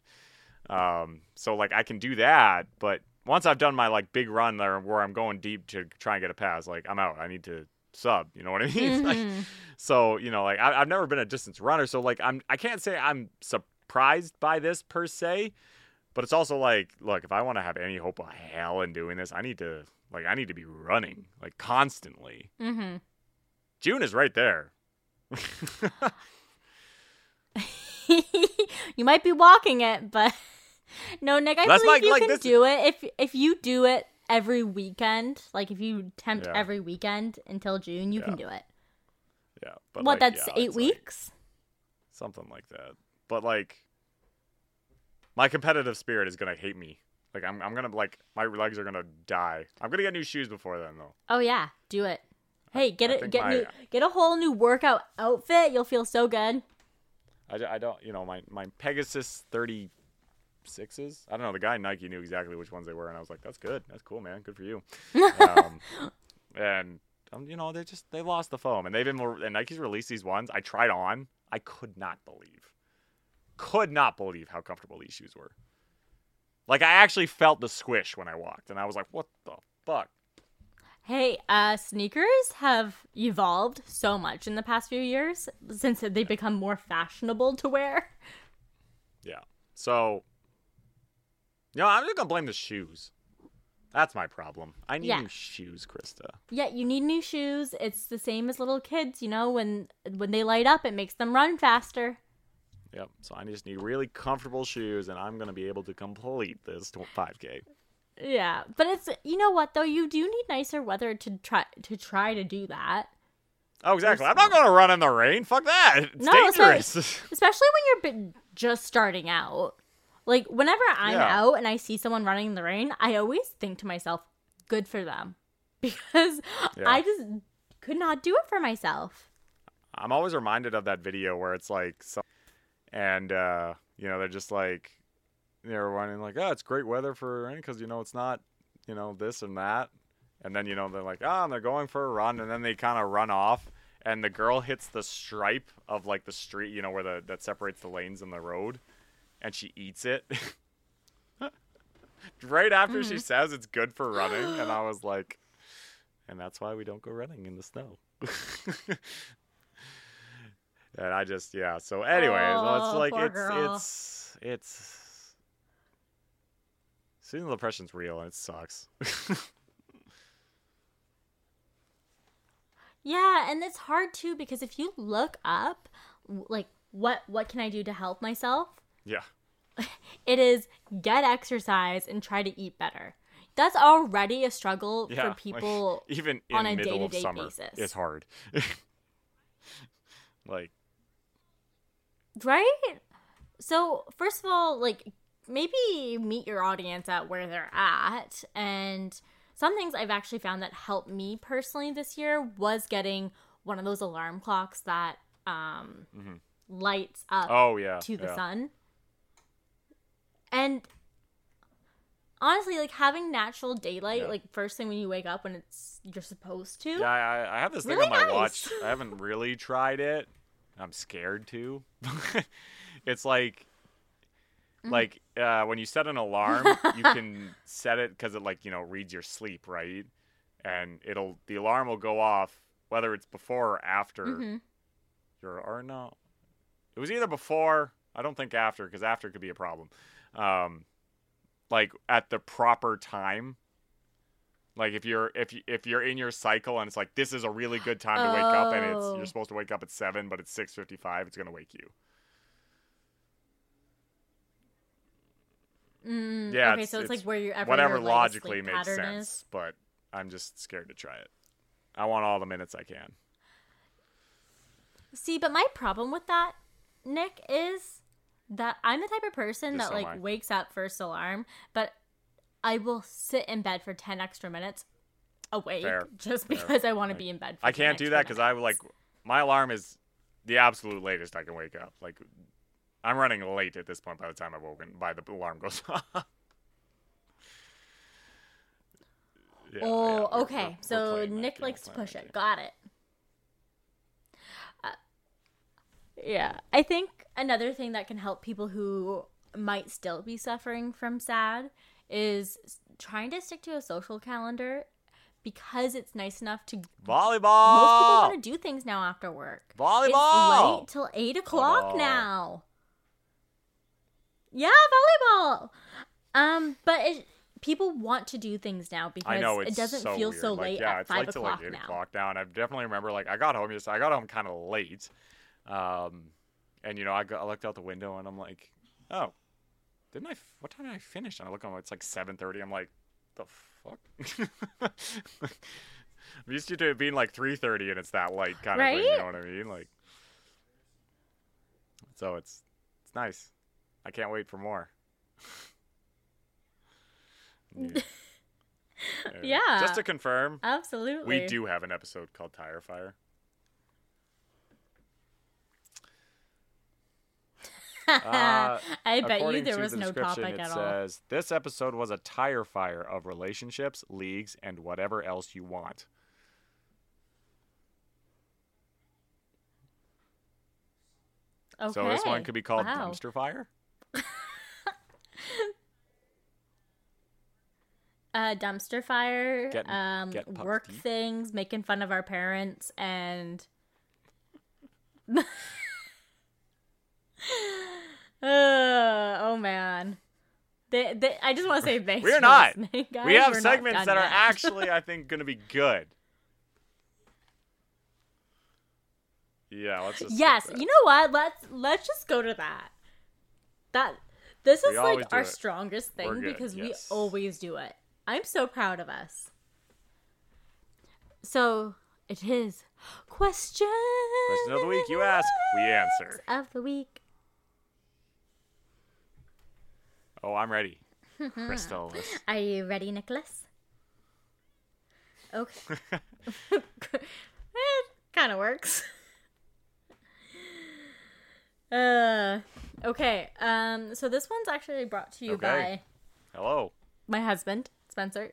Um, so like I can do that, but once I've done my like big run there where I'm going deep to try and get a pass, like I'm out. I need to sub. You know what I mean? Like, Mhm. so you know, like I, I've never been a distance runner, so like I'm I can't say I'm surprised by this per se, but it's also like, look, if I want to have any hope of hell in doing this, I need to like I need to be running like constantly. Mhm. June is right there. you might be walking it but no nick i That's believe like- you like can do it if if you do it every weekend like if you attempt Yeah. every weekend until june you can do it Yeah, but what? like, that's yeah, eight it's like- weeks. something like that. But like, my competitive spirit is gonna hate me. Like I'm, I'm gonna like my legs are gonna die. I'm gonna get new shoes before then though. Oh yeah, do it. Hey, get I it, get my- new, get a whole new workout outfit. You'll feel so good. I, I don't, you know, my my Pegasus 36s. I don't know. The guy Nike knew exactly which ones they were, and I was like, that's good. That's cool, man. Good for you. um, and um, you know, they just they lost the foam, and they've been more. and Nike's released these ones. I tried on. I could not believe, could not believe how comfortable these shoes were. Like I actually felt the squish when I walked, and I was like, what the fuck. Hey, uh, sneakers have evolved so much in the past few years since they've become more fashionable to wear. Yeah. So, know, I'm just gonna blame the shoes. That's my problem. I need Yeah. new shoes, Krysta. Yeah, you need new shoes. It's the same as little kids, you know, when when they light up, it makes them run faster. Yep. So I just need really comfortable shoes, and I'm gonna be able to complete this tw- 5K. Yeah, but it's you know what though, you do need nicer weather to try to try to do that. Oh, exactly. I'm not gonna run in the rain. Fuck that. It's No, dangerous. Especially when you're just starting out. Like whenever I'm Yeah. out and I see someone running in the rain, I always think to myself, good for them. Because Yeah. I just could not do it for myself. I'm always reminded of that video where it's like, some, and uh, you know, they're just like, they're running like, oh, it's great weather for rain because you know it's not, you know, this and that, and then you know they're like, oh, and they're going for a run, and then they kind of run off, and the girl hits the stripe of like the street, you know, where the that separates the lanes in the road, and she eats it. right after she mm-hmm. says it's good for running, and I was like, and that's why we don't go running in the snow. and I just yeah. So anyways, well, it's Oh, like poor it's it's it's seasonal depression's real and it sucks. Yeah, and it's hard too because if you look up like what what can I do to help myself? Yeah. It is get exercise and try to eat better. That's already a struggle Yeah, for like, people even on a day-to-day basis. it's hard. like Right? So, first of all, like maybe meet your audience at where they're at and some things I've actually found that helped me personally this year was getting one of those alarm clocks that um lights up Mm-hmm. oh yeah, to the yeah. sun. And honestly, like having natural daylight, Yeah. like first thing when you wake up when it's you're supposed to. Yeah, I, I have this thing on my nice. watch. I haven't really tried it. I'm scared to. it's like, Mm. like uh, when you set an alarm, you can set it because it like you know reads your sleep, right? And it'll the alarm will go off whether it's before or after Mhm. your or no, it was either before. I don't think after because after could be a problem. Um, like at the proper time. Like if you're if you, if you're in your cycle and it's like this is a really good time to wake up and it's Oh. you're supposed to wake up at seven but it's six fifty five it's gonna wake you. Mm, Yeah, okay, it's- so it's, it's like where your Whatever your, like, logically makes sense, is. but I'm just scared to try it. I want all the minutes I can. See, but my problem with that, Nick, is that I'm the type of person that so like wakes up first alarm, but I will sit in bed for ten extra minutes awake Fair, just fair. because I want to be in bed. For I can't do that because I like my alarm is the absolute latest I can wake up. Like I'm running late at this point by the time I've woken by the alarm goes off. Yeah, oh, yeah, we're- okay. we're- we're so that Nick likes to push it. Got it. Uh, yeah, I think another thing that can help people who might still be suffering from sad is trying to stick to a social calendar because it's nice enough to. Volleyball. Most people want to do things now after work. Volleyball. It's late till eight o'clock Volleyball. now. Yeah, volleyball. Um, but it, people want to do things now because I know it doesn't so feel weird. so like, late yeah, at it's five like till like eight now. o'clock now, and I definitely remember like I got home just I got home kind of late, um, and you know I, got, I looked out the window and I'm like, oh, didn't I? f- What time did I finish? And I look on it's like seven thirty. I'm like, the fuck. I'm used to it being like 3:30 and it's that light kind of thing. You know what I mean? Like, so it's it's nice. I can't wait for more. Yeah. Yeah. Just to confirm, Absolutely. we do have an episode called Tire Fire. Uh, I bet you there was the no topic it at all. says this episode was a tire fire of relationships, leagues, and whatever else you want. Okay. So this one could be called Wow. dumpster fire. uh, dumpster fire, Getting- um, getting work deep. things, making fun of our parents, and uh, oh man, they, they, I just want to say thanks. We're not. guys. we have segments that are actually, I think, going to be good. Yeah, let's just. yes. You know what? Let's let's just go to that. That this is always like our it. strongest thing good, because yes. we always do it. I'm so proud of us. So it is question Question of the week. You ask, we answer. of the week. Oh, I'm ready. Crystal. Are you ready, Nicholas? Okay. it kind of works. Uh, okay. Um, so this one's actually brought to you Okay. by Hello. my husband, Spencer.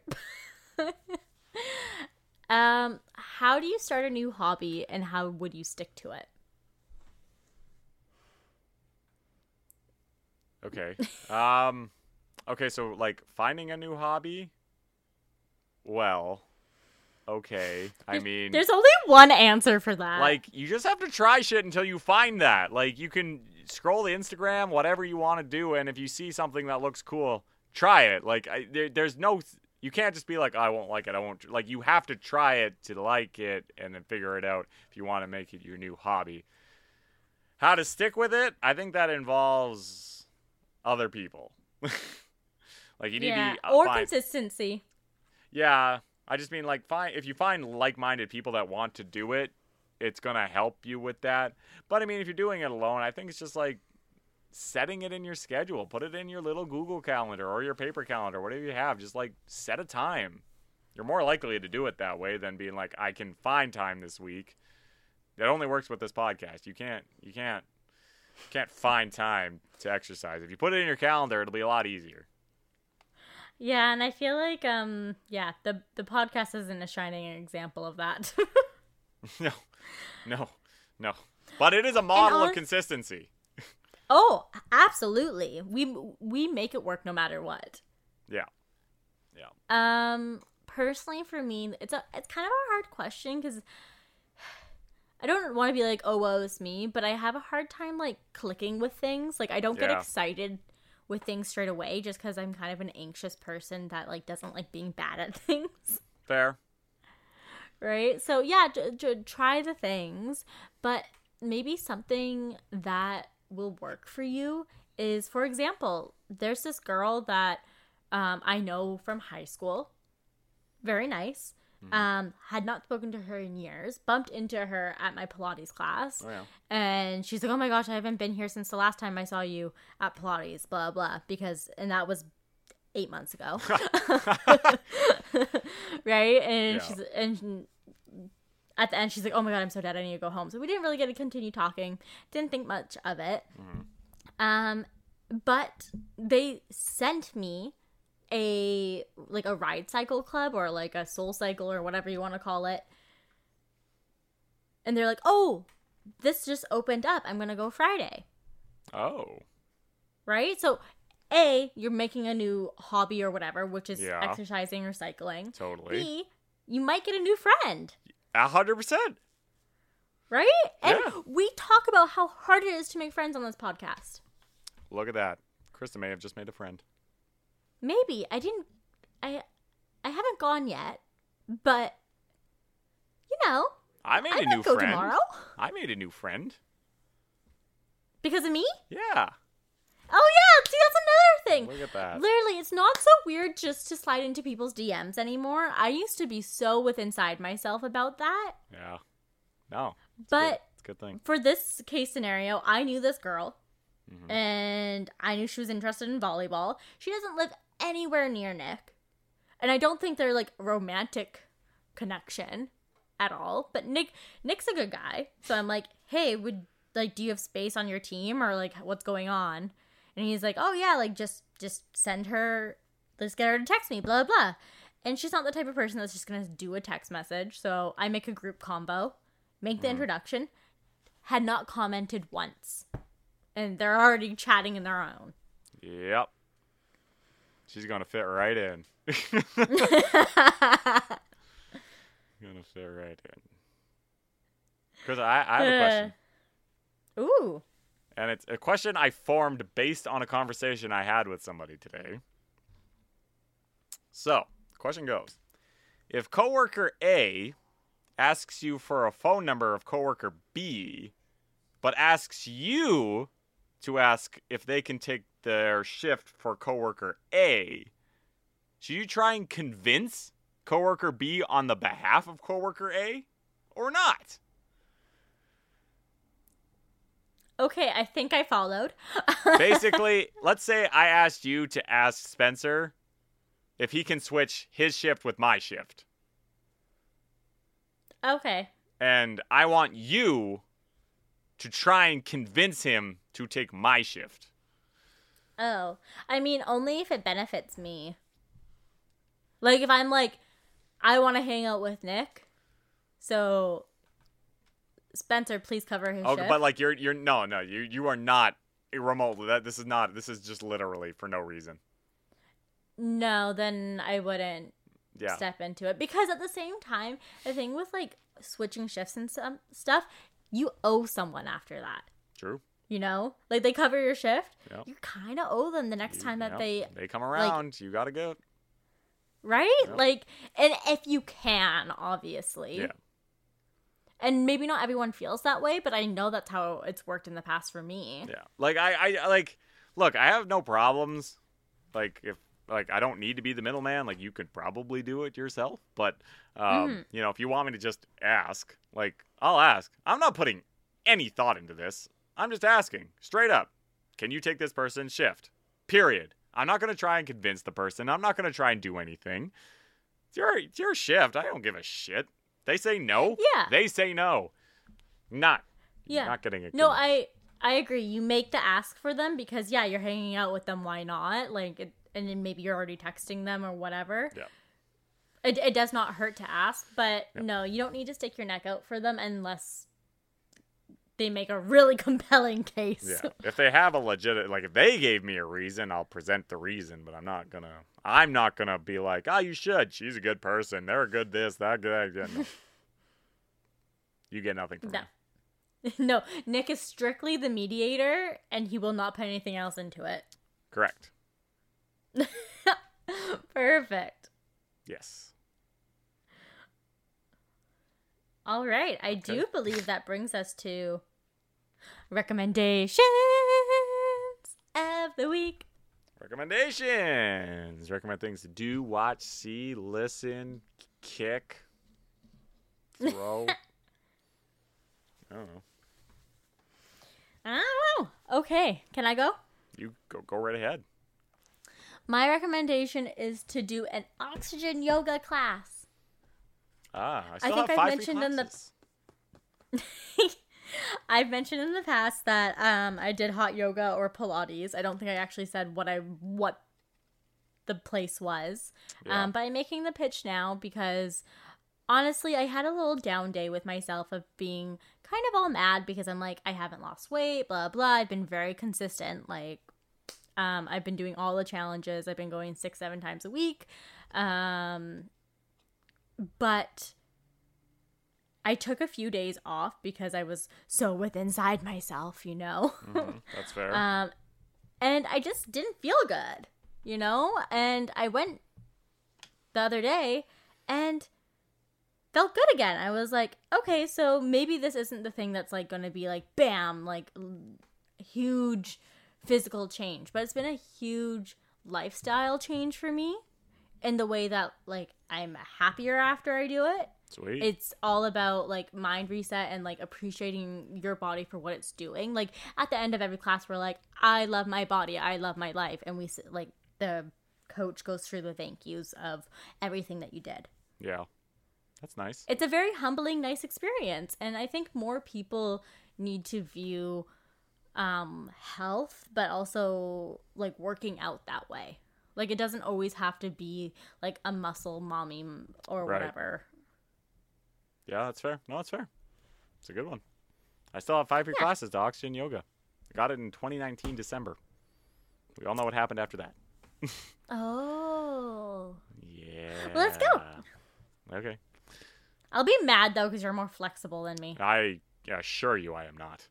um, how do you start a new hobby and how would you stick to it? Okay. Um okay, so like finding a new hobby? Well, okay. I mean There's only one answer for that. like you just have to try shit until you find that. Like you can scroll the Instagram, whatever you want to do, and if you see something that looks cool, try it. Like I, there, there's no you can't just be like I won't like it. I won't like you have to try it to like it and then figure it out if you want to make it your new hobby. How to stick with it? I think that involves other people. like you need yeah, to be uh, or find- consistency. yeah, I just mean like find if you find like-minded people that want to do it, it's gonna help you with that. But I mean, if you're doing it alone, I think it's just like setting it in your schedule. Put it in your little Google calendar or your paper calendar, whatever you have. Just like set a time. You're more likely to do it that way than being like, I can find time this week. That only works with this podcast. You can't. You can't. Can't find time to exercise. If you put it in your calendar, it'll be a lot easier. Yeah, and I feel like um yeah, the the podcast isn't a shining example of that. No, no, no. But it is a model of consistency. oh, absolutely. We we make it work no matter what. Yeah, yeah. Um personally for me, it's a it's kind of a hard question cuz I don't want to be like, "Oh, woe is me," but I have a hard time like clicking with things. Like I don't get Yeah. excited with things straight away just cuz I'm kind of an anxious person that like doesn't like being bad at things. Fair. right? So yeah, j- j- try the things, but maybe something that will work for you is, for example, there's this girl that um, I know from high school, very nice. Um, had not spoken to her in years. Bumped into her at my Pilates class, Oh, yeah. and she's like, "Oh my gosh, I haven't been here since the last time I saw you at Pilates." Blah blah. Because and that was eight months ago, right? And Yeah. she's and at the end she's like, "Oh my god, I'm so dead. I need to go home." So we didn't really get to continue talking. Didn't think much of it. Um, but they sent me a like a ride cycle club or like a soul cycle or whatever you want to call it. And they're like, "Oh, this just opened up. I'm going to go Friday." Oh, Right? So, A, you're making a new hobby or whatever, which is Yeah. exercising or cycling. totally. B, you might get a new friend. A hundred percent. Right? And Yeah. we talk about how hard it is to make friends on this podcast. Look at that. Krysta may have just made a friend. Maybe I didn't I I haven't gone yet, but you know, I made I a new go friend. tomorrow I made a new friend. because of me. Yeah. Oh yeah, see that's another thing. Look at that. Literally, it's not so weird just to slide into people's DMs anymore. I used to be so with inside myself about that. Yeah. No. But good. it's a good thing. for this case scenario, I knew this girl Mhm. and I knew she was interested in volleyball. She doesn't live anywhere near Nick. And I don't think they're like romantic connection at all. But Nick Nick's a good guy. So I'm like, "Hey, would like do you have space on your team or like what's going on?" And he's like, "Oh yeah, like just just send her let's get her to text me, blah blah." And she's not the type of person that's just going to do a text message. So I make a group combo, make the mm-hmm. introduction, had not commented once. And they're already chatting in their own. Yep. She's gonna fit right in. gonna fit right in. Because I, I have a question, uh, Ooh. and it's a question I formed based on a conversation I had with somebody today. So, question goes: If coworker A asks you for a phone number of coworker B, but asks you to ask if they can take their shift for coworker A, should you try and convince coworker B on the behalf of coworker A or not? Okay, I think I followed. Basically, let's say I asked you to ask Spencer if he can switch his shift with my shift. okay. And I want you to try and convince him to take my shift. Oh. I mean, only if it benefits me. Like, if I'm like, I want to hang out with Nick, so Spencer, please cover his Okay, shift. but like you're you're no no you you are not remotely that this is not this is just literally for no reason. no, then I wouldn't Yeah. step into it because at the same time, the thing with like switching shifts and some stuff, you owe someone after that. True. You know, like they cover your shift, Yep. you kind of owe them the next You- time that yep, they they come around, you got to go. right, Yep. like, and if you can, obviously, Yeah. and maybe not everyone feels that way, but I know that's how it's worked in the past for me. Yeah. Like I, I like look, I have no problems. Like if like I don't need to be the middleman, like you could probably do it yourself. But um, Mhm. you know, if you want me to just ask, like I'll ask. I'm not putting any thought into this. I'm just asking, straight up. Can you take this person's shift? Period. I'm not gonna try and convince the person. I'm not gonna try and do anything. It's your it's your shift. I don't give a shit. They say no. Yeah. They say no. Not. Yeah. Not getting a No, I I agree. You make the ask for them because yeah, you're hanging out with them. Why not? Like, it, and then maybe you're already texting them or whatever. Yeah. It, it does not hurt to ask, but Yep. no, you don't need to stick your neck out for them unless they make a really compelling case. Yeah. If they have a legit like if they gave me a reason, I'll present the reason, but I'm not gonna I'm not gonna be like, Oh, you should. She's a good person. They're a good this, that, good that. No. You get nothing from No. me. no, Nick is strictly the mediator, and he will not put anything else into it. Correct. Perfect. Yes. All right, I Okay. do believe that brings us to recommendations of the week. Recommendations. Recommend things to do, watch, see, listen, kick, throw. I don't know. I don't know. Okay, can I go? You go go right ahead. My recommendation is to do an oxygen yoga class. Ah, I still think have I've five free mentioned in the- I've mentioned in the past that um, I did hot yoga or Pilates. I don't think I actually said what I what the place was, Yeah. um, but I'm making the pitch now because honestly, I had a little down day with myself of being kind of all mad because I'm like I haven't lost weight, blah blah. I've been very consistent, like um, I've been doing all the challenges. I've been going six seven times a week, um, but I took a few days off because I was so with inside myself, you know. Mhm, That's fair. um, and I just didn't feel good, you know. And I went the other day and felt good again. I was like, okay, so maybe this isn't the thing that's like going to be like bam, like huge physical change, but it's been a huge lifestyle change for me in the way that like I'm happier after I do it. Sweet. It's all about like mind reset and like appreciating your body for what it's doing. Like at the end of every class, we're like, I love my body, I love my life, and we like the coach goes through the thank yous of everything that you did. yeah. That's nice. It's a very humbling, nice experience, and I think more people need to view um health, but also like working out that way. Like it doesn't always have to be like a muscle mommy or Right. whatever. Yeah, that's fair. No, that's fair. It's a good one. I still have five free classes to Oxygen Yoga. I got it in 2019 December. We all know what happened after that. Oh. Yeah. let's go. Okay. I'll be mad though because you're more flexible than me. I assure you I am not.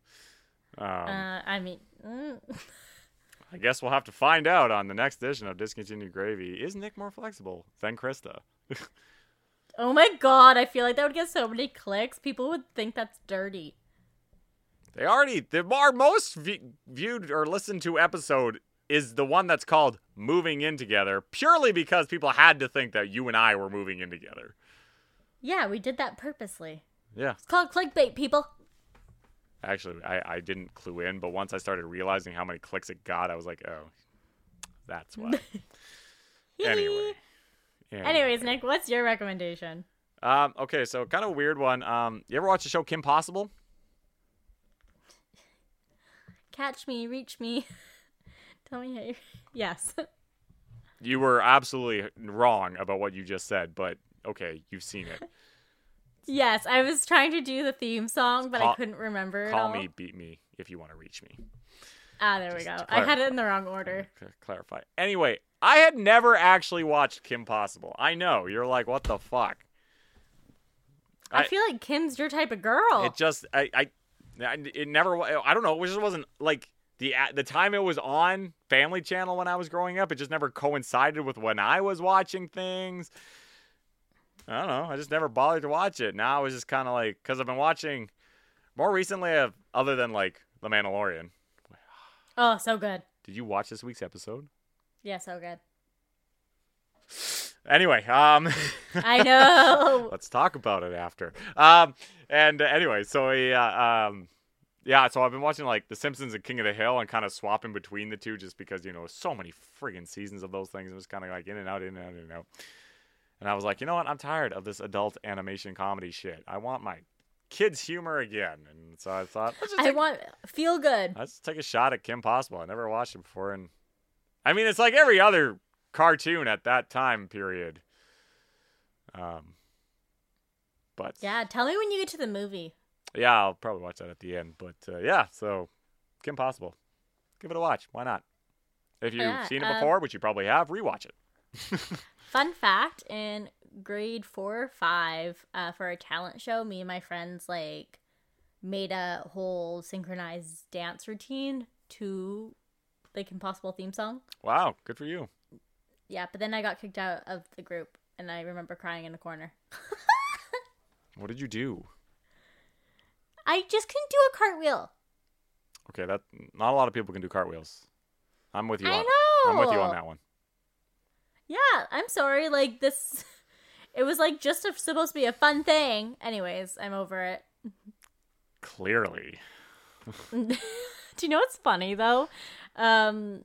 Um, Uh, I mean, mm, I guess we'll have to find out on the next edition of Discontinued Gravy. Is Nick more flexible than Krysta? oh my god, I feel like that would get so many clicks. People would think that's dirty. They already the our most v- viewed or listened to episode is the one that's called "Moving In Together," purely because people had to think that you and I were moving in together. Yeah, we did that purposely. Yeah, It's called clickbait, people. Actually, I I didn't clue in, but once I started realizing how many clicks it got, I was like, oh, that's why. anyway. Anyway. Anyways, Nick, what's your recommendation? Um, okay, so kind of a weird one. Um, you ever watch the show Kim Possible? Catch me, reach me. Tell me how you. Yes. You were absolutely wrong about what you just said, but okay, you've seen it. Yes, I was trying to do the theme song, but Call- I couldn't remember. it Call all. me, beat me if you want to reach me. Ah, there we go. I had it in the wrong order. Clarify. Anyway, I had never actually watched Kim Possible. I know you're like, what the fuck? I, I- feel like Kim's your type of girl. It just, I, I, I- it never. I don't know. It just wasn't like the the time it was on Family Channel when I was growing up. It just never coincided with when I was watching things. I don't know. I just never bothered to watch it. Now I was just kind of like, because I've been watching more recently. I've, other than like The Mandalorian. oh, so good. Did you watch this week's episode? Yeah, so good. Anyway, um. I know. Let's talk about it after. Um, and uh, anyway, so yeah, um, yeah. So I've been watching like The Simpsons and King of the Hill and kind of swapping between the two, just because you know so many friggin' seasons of those things. It was kind of like in and out, in and out, in and out. And I was like, you know what? I'm tired of this adult animation comedy shit. I want my kids' humor again. And so I thought, I take, want feel good. let's take a shot at Kim Possible. I never watched it before, and I mean, it's like every other cartoon at that time period. Um, but Yeah, tell me when you get to the movie. yeah, I'll probably watch that at the end. But uh, yeah, so Kim Possible, give it a watch. Why not? If you've Yeah, seen it um, before, which you probably have, rewatch it. Fun fact: in grade four or five, uh, for a talent show, me and my friends like made a whole synchronized dance routine to the Kim Possible theme song. Wow, good for you. Yeah, but then I got kicked out of the group, and I remember crying in the corner. What did you do? I just couldn't do a cartwheel. Okay, that not a lot of people can do cartwheels. I'm with you. I on, know. I'm with you on that one. Yeah, I'm sorry. Like this, it was like just a, supposed to be a fun thing. Anyways, I'm over it. Clearly, Do you know what's funny though? Um,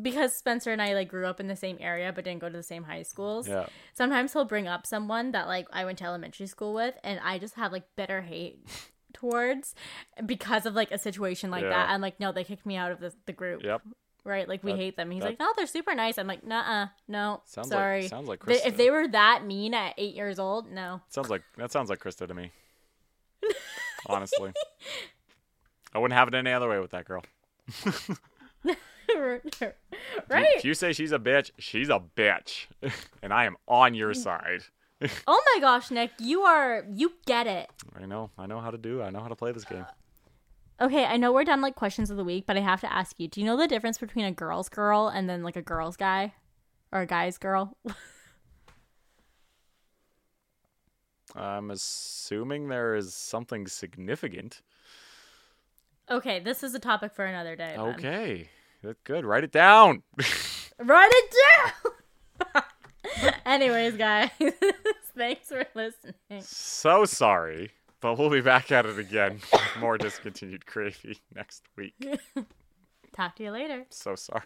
because Spencer and I like grew up in the same area but didn't go to the same high schools. yeah. Sometimes he'll bring up someone that like I went to elementary school with, and I just have like bitter hate towards because of like a situation like Yeah. that. I'm like, no, they kicked me out of the the group. Yep. Right? Like we That- hate them. He's that- like, no, they're super nice. I'm like, nah, no, Sounds sorry. like sounds like Krysta. if they were that mean at eight years old, no. sounds like that sounds like Krysta to me. Honestly, I wouldn't have it any other way with that girl. right? If you say she's a bitch, she's a bitch, and I am on your side. Oh my gosh, Nick, you are you get it. I know. I know how to do. I know how to play this game. Okay, I know we're done like questions of the week, but I have to ask you: Do you know the difference between a girl's girl and then like a girl's guy, or a guy's girl? I'm assuming there is something significant. Okay, this is a topic for another day. then. Okay, that's good. Write it down. Write it down. Anyways, guys, thanks for listening. so sorry, but we'll be back at it again. More discontinued gravy next week. Talk to you later. So sorry.